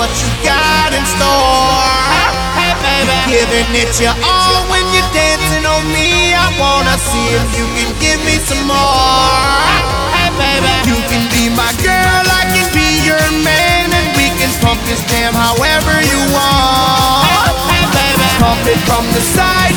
what you got in store. Hey, baby, giving it your all when you're dancing on me. I wanna see if you can give me some more. Hey, baby, you can be my girl, I can be your man, and we can pump this jam however you want. Hey, baby, pump it from the side,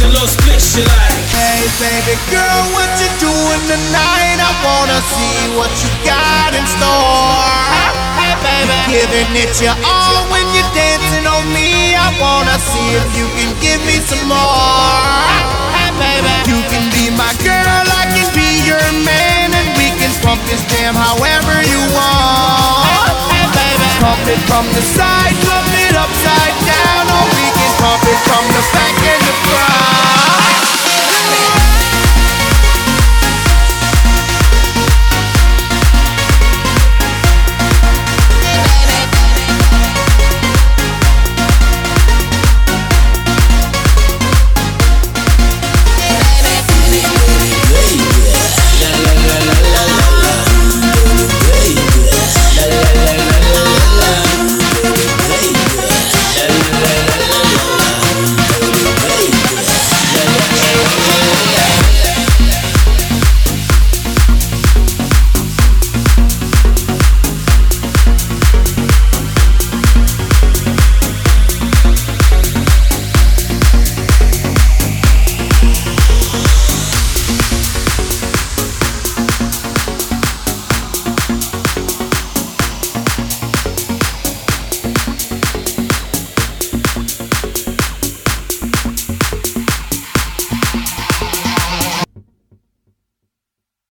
let me see little split you like. Hey baby girl, what you doing tonight? I wanna see what you got in store. Hey baby, giving it your all when you're dancing on me. I wanna see if you can give me some more. Hey baby, you can be my girl, I can be your man, and we can pump this jam however you want. Hey baby, pump it from the side.